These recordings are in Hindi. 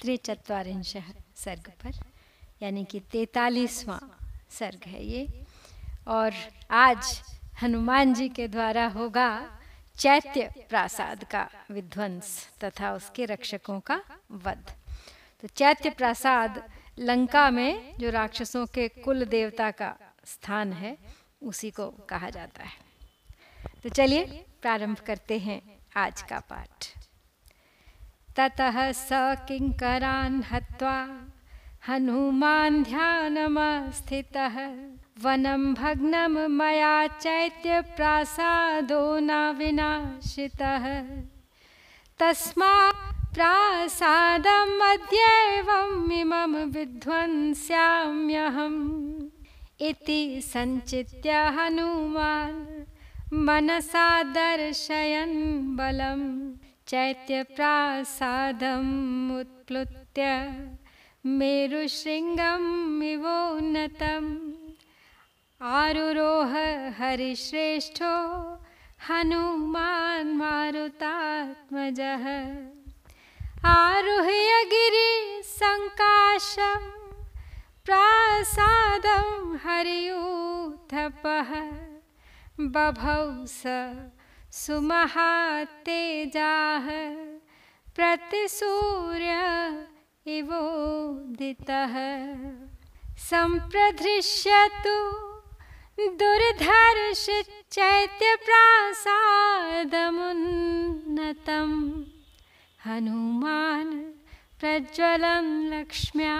त्रिचत्वारिंश सर्ग पर, यानी कि तैतालीसवां सर्ग है ये। और आज हनुमान जी के द्वारा होगा चैत्य प्रासाद का विध्वंस तथा उसके रक्षकों का वध। तो चैत्य प्रासाद लंका में जो राक्षसों के कुल देवता का स्थान है, उसी को कहा जाता है। तो चलिए प्रारंभ करते हैं आज का पाठ। ततः स किङ्करान् हत्वा हनुमान् ध्यानमस्थितः। वनं भग्नं मया चैत्यप्रासादो न विनाशितः तस्मात् प्रासादम् अद्यैवम् इमं विध्वंस्याम्यहम्। इति सञ्चित्य हनुमान् मनसा दर्शयन् बलम्। चैत्यप्रासादम् उत्प्लुत्य मेरुशृङ्गमिवोन्नतम् आरुरोह हरिश्रेष्ठो हनुमान् मारुतात्मजः। आरुह्य गिरिसङ्काशं प्रासादं हरियूथपः। बभौ स सुमहातेजाः प्रतिसूर्य इवोदितः सम्प्रधृष्यतु दुर्धर्षचैत्यप्रासादमुन्नतं हनुमान् प्रज्वलं लक्ष्म्या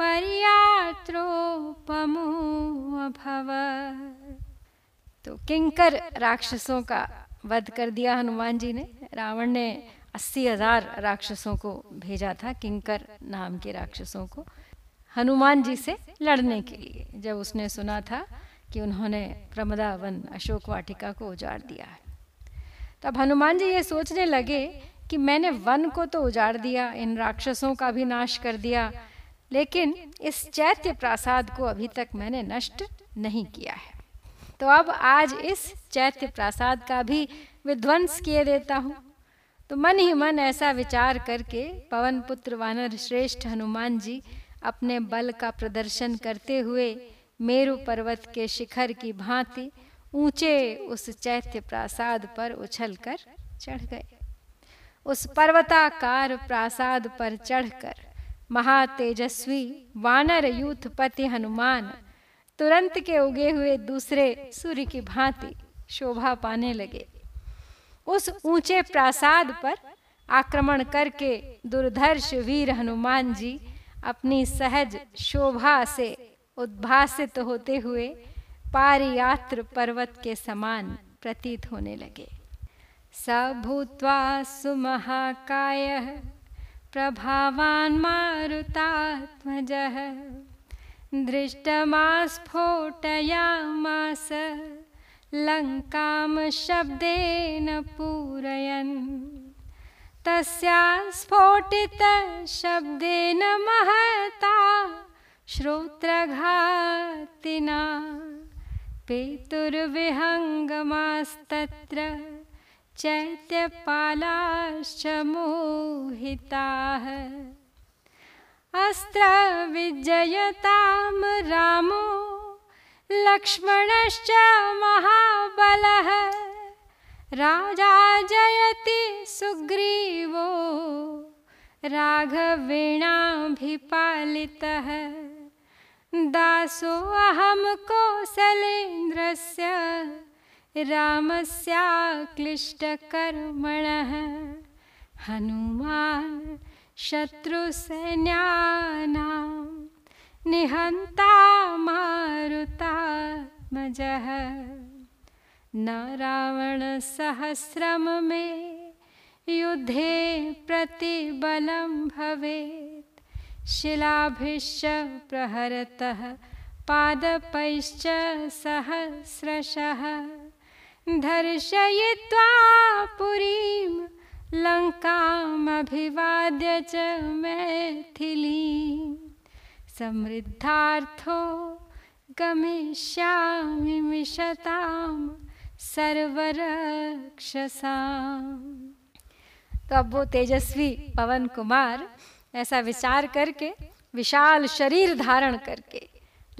पर्यात्रोपमो अभवत् तो किंकर राक्षसों का वध कर दिया हनुमान जी ने। रावण ने अस्सी हज़ार राक्षसों को भेजा था, किंकर नाम के राक्षसों को, हनुमान जी से लड़ने के लिए। जब उसने सुना था कि उन्होंने प्रमदा वन अशोक वाटिका को उजाड़ दिया है, तब हनुमान जी ये सोचने लगे कि मैंने वन को तो उजाड़ दिया, इन राक्षसों का भी नाश कर दिया, लेकिन इस चैत्य प्रासाद को अभी तक मैंने नष्ट नहीं किया है। तो अब आज इस चैत्य प्रासाद का भी विध्वंस किए देता हूँ। तो मन ही मन ऐसा विचार करके पवन पुत्र वानर श्रेष्ठ हनुमान जी अपने बल का प्रदर्शन करते हुए मेरु पर्वत के शिखर की भांति ऊँचे उस चैत्य प्रासाद पर उछलकर चढ़ गए। उस पर्वताकार प्रासाद पर चढ़कर महातेजस्वी वानर यूथपति हनुमान तुरंत के उगे हुए दूसरे सूर्य की भांति शोभा पाने लगे। उस ऊँचे प्रासाद पर आक्रमण करके दुर्धर्ष वीर हनुमान जी अपनी सहज शोभा से उद्भासित होते हुए पारियात्र पर्वत के समान प्रतीत होने लगे। स भूत्वा सुमहाकाय प्रभावान मारुतात्मजः दृष्टमास्फोटयामास लङ्कां शब्देन पूरयन्। तस्या स्फोटितशब्देन महता श्रोत्रघातिना। पितुर्विहङ्गमास्तत्र चैत्यपालाश्च मोहिताः। अस्त्रविजयतां रामो लक्ष्मणश्च महाबलः। राजा जयति सुग्रीवो राघवेणाभिपालितः। दासो अहम कौशलेन्द्रस्य रामस्याक्लिष्टकर्मणः। हनुमान् शत्रुसैन्यानां निहन्ता मारुतात्मजः न रावणसहस्रं मे युद्धे प्रतिबलं भवेत्। शिलाभिश्च प्रहरतः, पादपैश्च सहस्रशः। दर्शयित्वा पुरीं लङ्कामभिवाद्य च मैथिली। समृद्धार्थो गमिष्यामि मिशतां सर्वरक्षसाम्। तो अब वो तेजस्वी पवन कुमार ऐसा विचार करके, विशाल शरीर धारण करके,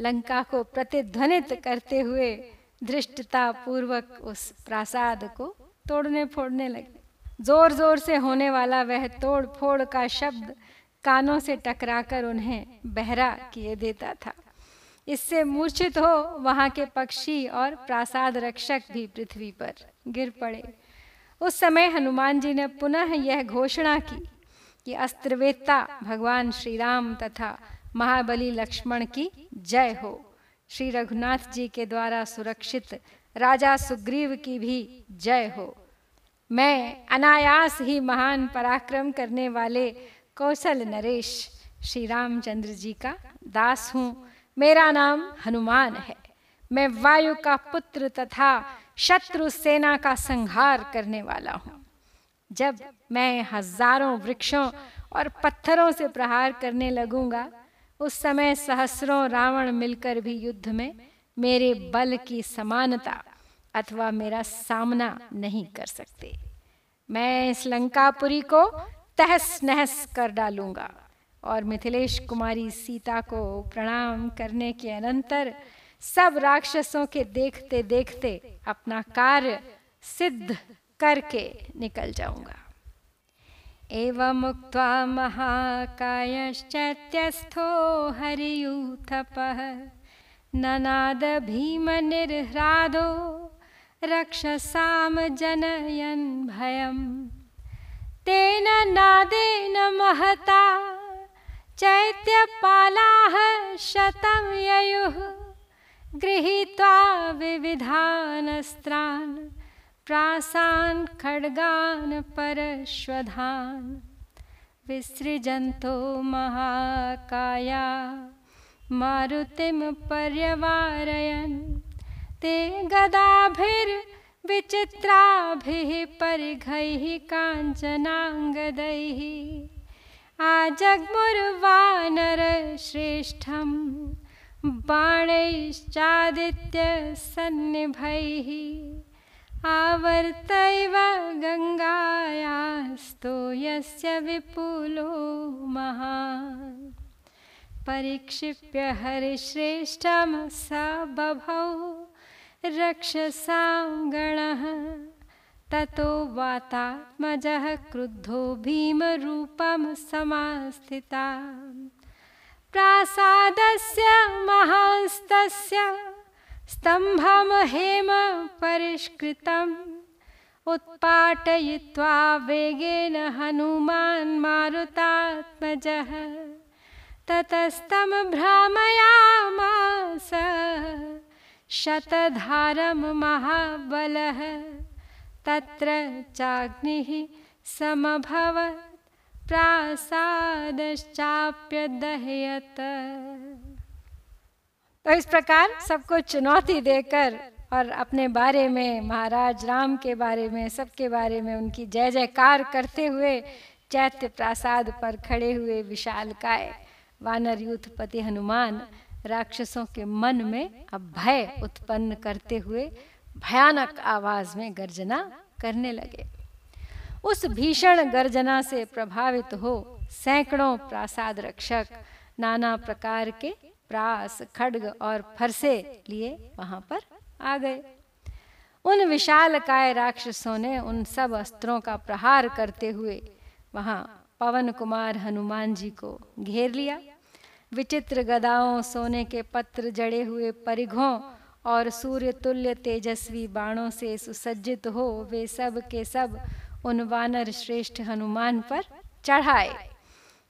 लंका को प्रतिध्वनित करते हुए धृष्टता पूर्वक उस प्रासाद को तोड़ने फोड़ने लगे। ज़ोर ज़ोर से होने वाला वह तोड़ फोड़ का शब्द कानों से टकराकर उन्हें बहरा किए देता था। इससे मूर्छित हो वहाँ के पक्षी और प्रासाद रक्षक भी पृथ्वी पर गिर पड़े। उस समय हनुमान जी ने पुनः यह घोषणा की कि अस्त्रवेत्ता भगवान श्री राम तथा महाबली लक्ष्मण की जय हो। श्री रघुनाथ जी के द्वारा सुरक्षित राजा सुग्रीव की भी जय हो। मैं अनायास ही महान पराक्रम करने वाले कौशल नरेश श्री रामचंद्र जी का दास हूँ। मेरा नाम हनुमान है। मैं वायु का पुत्र तथा शत्रु सेना का संहार करने वाला हूँ। जब मैं हज़ारों वृक्षों और पत्थरों से प्रहार करने लगूँगा, उस समय सहस्रों रावण मिलकर भी युद्ध में मेरे बल की समानता अथवा मेरा सामना नहीं कर सकते। मैं इस लंकापुरी को तहस नहस कर डालूँगा और मिथिलेश कुमारी सीता को प्रणाम करने के अनंतर सब राक्षसों के देखते देखते अपना कार्य सिद्ध करके निकल जाऊँगा। एवं उक्त्वा महाकायश्चैत्यस्थो हरियूथपः ननाद भीमनिर्ह्रादो रक्षसाम जनयन् भयम्। तेन नादेन महता चैत्यपालाः शतं ययुः। गृहीत्वा विविधानस्त्रान्, प्रासान्, खड्गान्, परश्वधान्। विसृजन्तो महाकाया, मारुतिं पर्यवारयन्। ते गदाभिर्विचित्राभिः परिघैः काञ्चनाङ्गदैः। आजग्मुर्वानरश्रेष्ठम् बाणैश्चादित्यसन्निभैः आवर्तैव गङ्गायास्तो यस्य विपुलो महान्। परिक्षिप्य हरिश्रेष्ठं स बभौ रक्षसां गणः। ततो वातात्मजः क्रुद्धो भीमरूपं समास्थिता प्रासादस्य महास्तस्य स्तम्भं हेम परिष्कृतम्। उत्पाटयित्वा वेगेन हनुमान् मारुतात्मजः। ततस्तं भ्रामयामास शतधारं महाबलः। तत्र चाग्निः समभवत्। प्रासादश्चाप्यदहयत। तो इस प्रकार सबको चुनौती देकर और अपने बारे में, महाराज राम के बारे में, सबके बारे में उनकी जय जयकार करते हुए चैत्य प्रासाद पर खड़े हुए विशाल काय वानर यूथपति हनुमान राक्षसों के मन में अब भय उत्पन्न करते हुए भयानक आवाज़ में गर्जना करने लगे। उस भीषण गर्जना से प्रभावित हो सैकड़ों प्रासाद रक्षक नाना प्रकार के प्रास, खड्ग और फरसे लिए वहाँ पर आ गए। उन विशाल काय राक्षसों ने उन सब अस्त्रों का प्रहार करते हुए वहाँ पवन कुमार हनुमान जी को घेर लिया। विचित्र गदाओं, सोने के पत्र जड़े हुए परिघों और सूर्य तुल्य तेजस्वी बाणों से सुसज्जित हो वे सब के सब उन वानर श्रेष्ठ हनुमान पर चढ़ाए।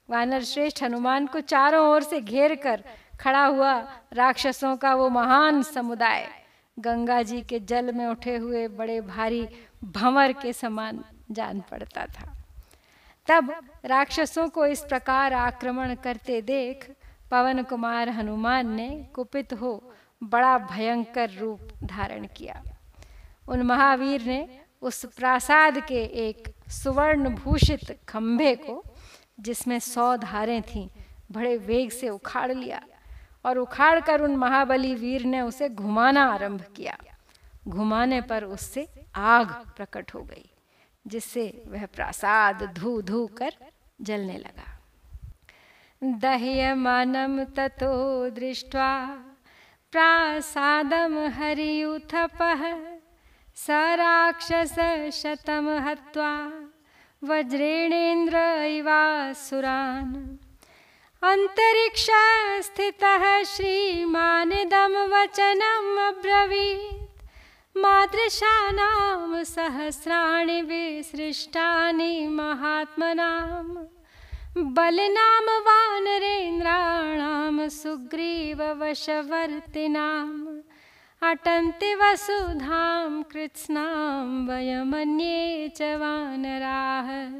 वानर श्रेष्ठ हनुमान को चारों ओर से घेर कर खड़ा हुआ राक्षसों का वो महान समुदाय, गंगा जी के जल में उठे हुए बड़े भारी भंवर के समान जान पड़ता था। तब राक्षसों को इस प्रकार आक्रमण करते देख पवन कुमार हनुमान ने कुपित हो बड़ा भयंकर रूप धारण किया। उन महावीर ने उस प्रासाद के एक सुवर्ण भूषित खंभे को, जिसमें सौ धारें थीं, बड़े वेग से उखाड़ लिया और उखाड़ कर उन महाबली वीर ने उसे घुमाना आरंभ किया। घुमाने पर उससे आग प्रकट हो गई, जिससे वह प्रासाद धू धू कर जलने लगा। दह्यमानं ततो दृष्ट्वा प्रासादं हरियुथपः स राक्षसशतं हत्वा वज्रेणेन्द्र इवासुरान्। अन्तरिक्षस्थितः श्रीमानिदं वचनम् अब्रवीत्। मादृशानां सहस्राणि विसृष्टानि महात्मनाम्। बलिनाम वानरेन्द्राणां सुग्रीववशवर्तिनाम् अटन्ति वसुधां कृत्स्नां वयमन्ये च वानराः।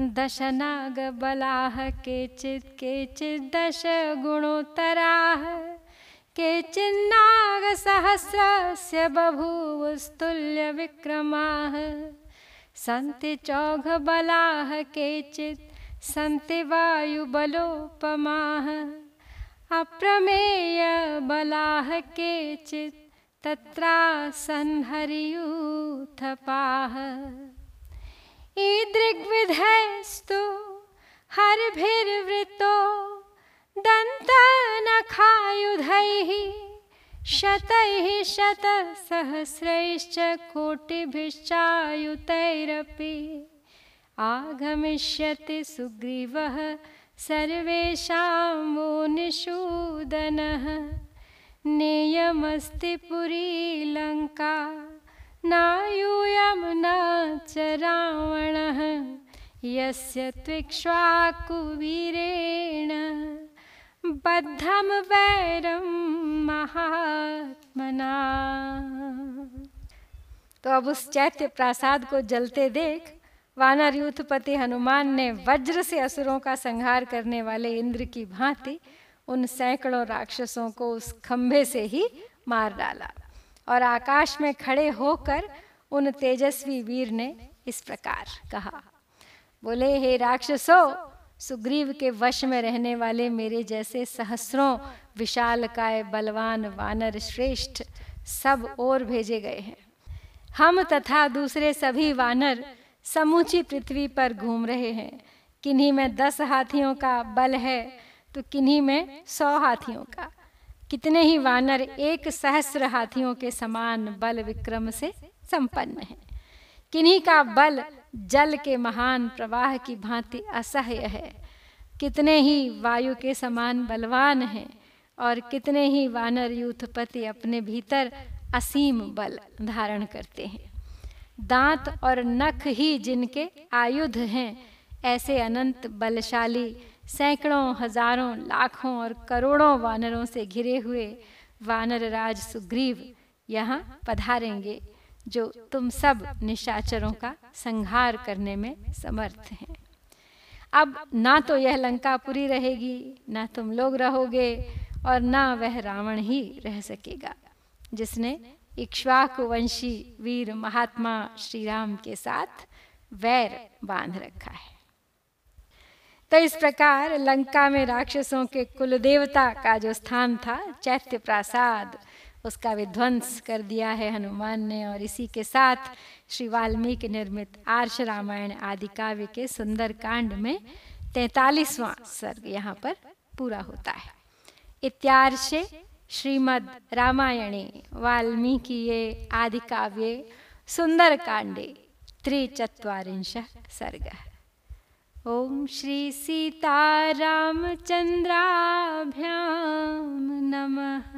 दशनागबलाः केचित् केचित् दशगुणोत्तराः। केचिन्नागसहस्रस्य बभूवस्तुल्यविक्रमाः। सन्ति चौघबलाः केचित् सन्ति वायुबलोपमाः अप्रमेयबलाः केचित् तत्रासन्हरियूथपाः ईदृग्विधैस्तु हरभिर्वृतो दन्तनखायुधैः शतैः शतसहस्रैश्च कोटिभिश्चायुतैरपि। आगमिष्यति सुग्रीवः सर्वेषां वो निषूदनः नेयमस्ति पुरी लङ्का, नायूयं न च रावणः। यस्य त्विक्ष्वाकुवीरेण बद्धं वैरं महात्मना। तो अब उस चैत्य प्रासाद को जलते देख वानर यूथपति हनुमान ने वज्र से असुरों का संहार करने वाले इंद्र की भांति उन सैकड़ों राक्षसों को उस खंभे से ही मार डाला और आकाश में खड़े होकर उन तेजस्वी वीर ने इस प्रकार कहा, बोले, हे राक्षसों, सुग्रीव के वश में रहने वाले मेरे जैसे सहस्रों विशाल काय बलवान वानर श्रेष्ठ सब और भेजे गए हैं। हम तथा दूसरे सभी वानर समूची पृथ्वी पर घूम रहे हैं। किन्हीं में दस हाथियों का बल है तो किन्हीं में सौ हाथियों का। कितने ही वानर एक सहस्र हाथियों के समान बल विक्रम से संपन्न हैं। किन्हीं का बल जल के महान प्रवाह की भांति असह्य है। कितने ही वायु के समान बलवान हैं, और कितने ही वानर यूथपति अपने भीतर असीम बल धारण करते हैं। दांत और नख ही जिनके आयुध हैं, ऐसे अनंत बलशाली सैकड़ों, हज़ारों, लाखों और करोड़ों वानरों से घिरे हुए वानर राज सुग्रीव यहाँ पधारेंगे, जो तुम सब निशाचरों का संहार करने में समर्थ हैं। अब ना तो यह लंकापुरी रहेगी, ना तुम लोग रहोगे और ना वह रावण ही रह सकेगा, जिसने इक्ष्वाकुवंशी वीर महात्मा श्री राम के साथ वैर बाँध रखा है। तो इस प्रकार लंका में राक्षसों के कुल देवता का जो स्थान था, चैत्य प्रासाद, उसका विध्वंस कर दिया है हनुमान ने और इसी के साथ श्री वाल्मीकि निर्मित आर्ष रामायण आदि काव्य के सुंदर कांड में तैतालीसवां सर्ग यहाँ पर पूरा होता है। इत्यार्षे श्रीमद् रामायणे वाल्मीकिये आदिकाव्ये सुन्दरकाण्डे त्रिचत्वारिंशः सर्गः। ॐ श्री सीतारामचन्द्राभ्यां नमः।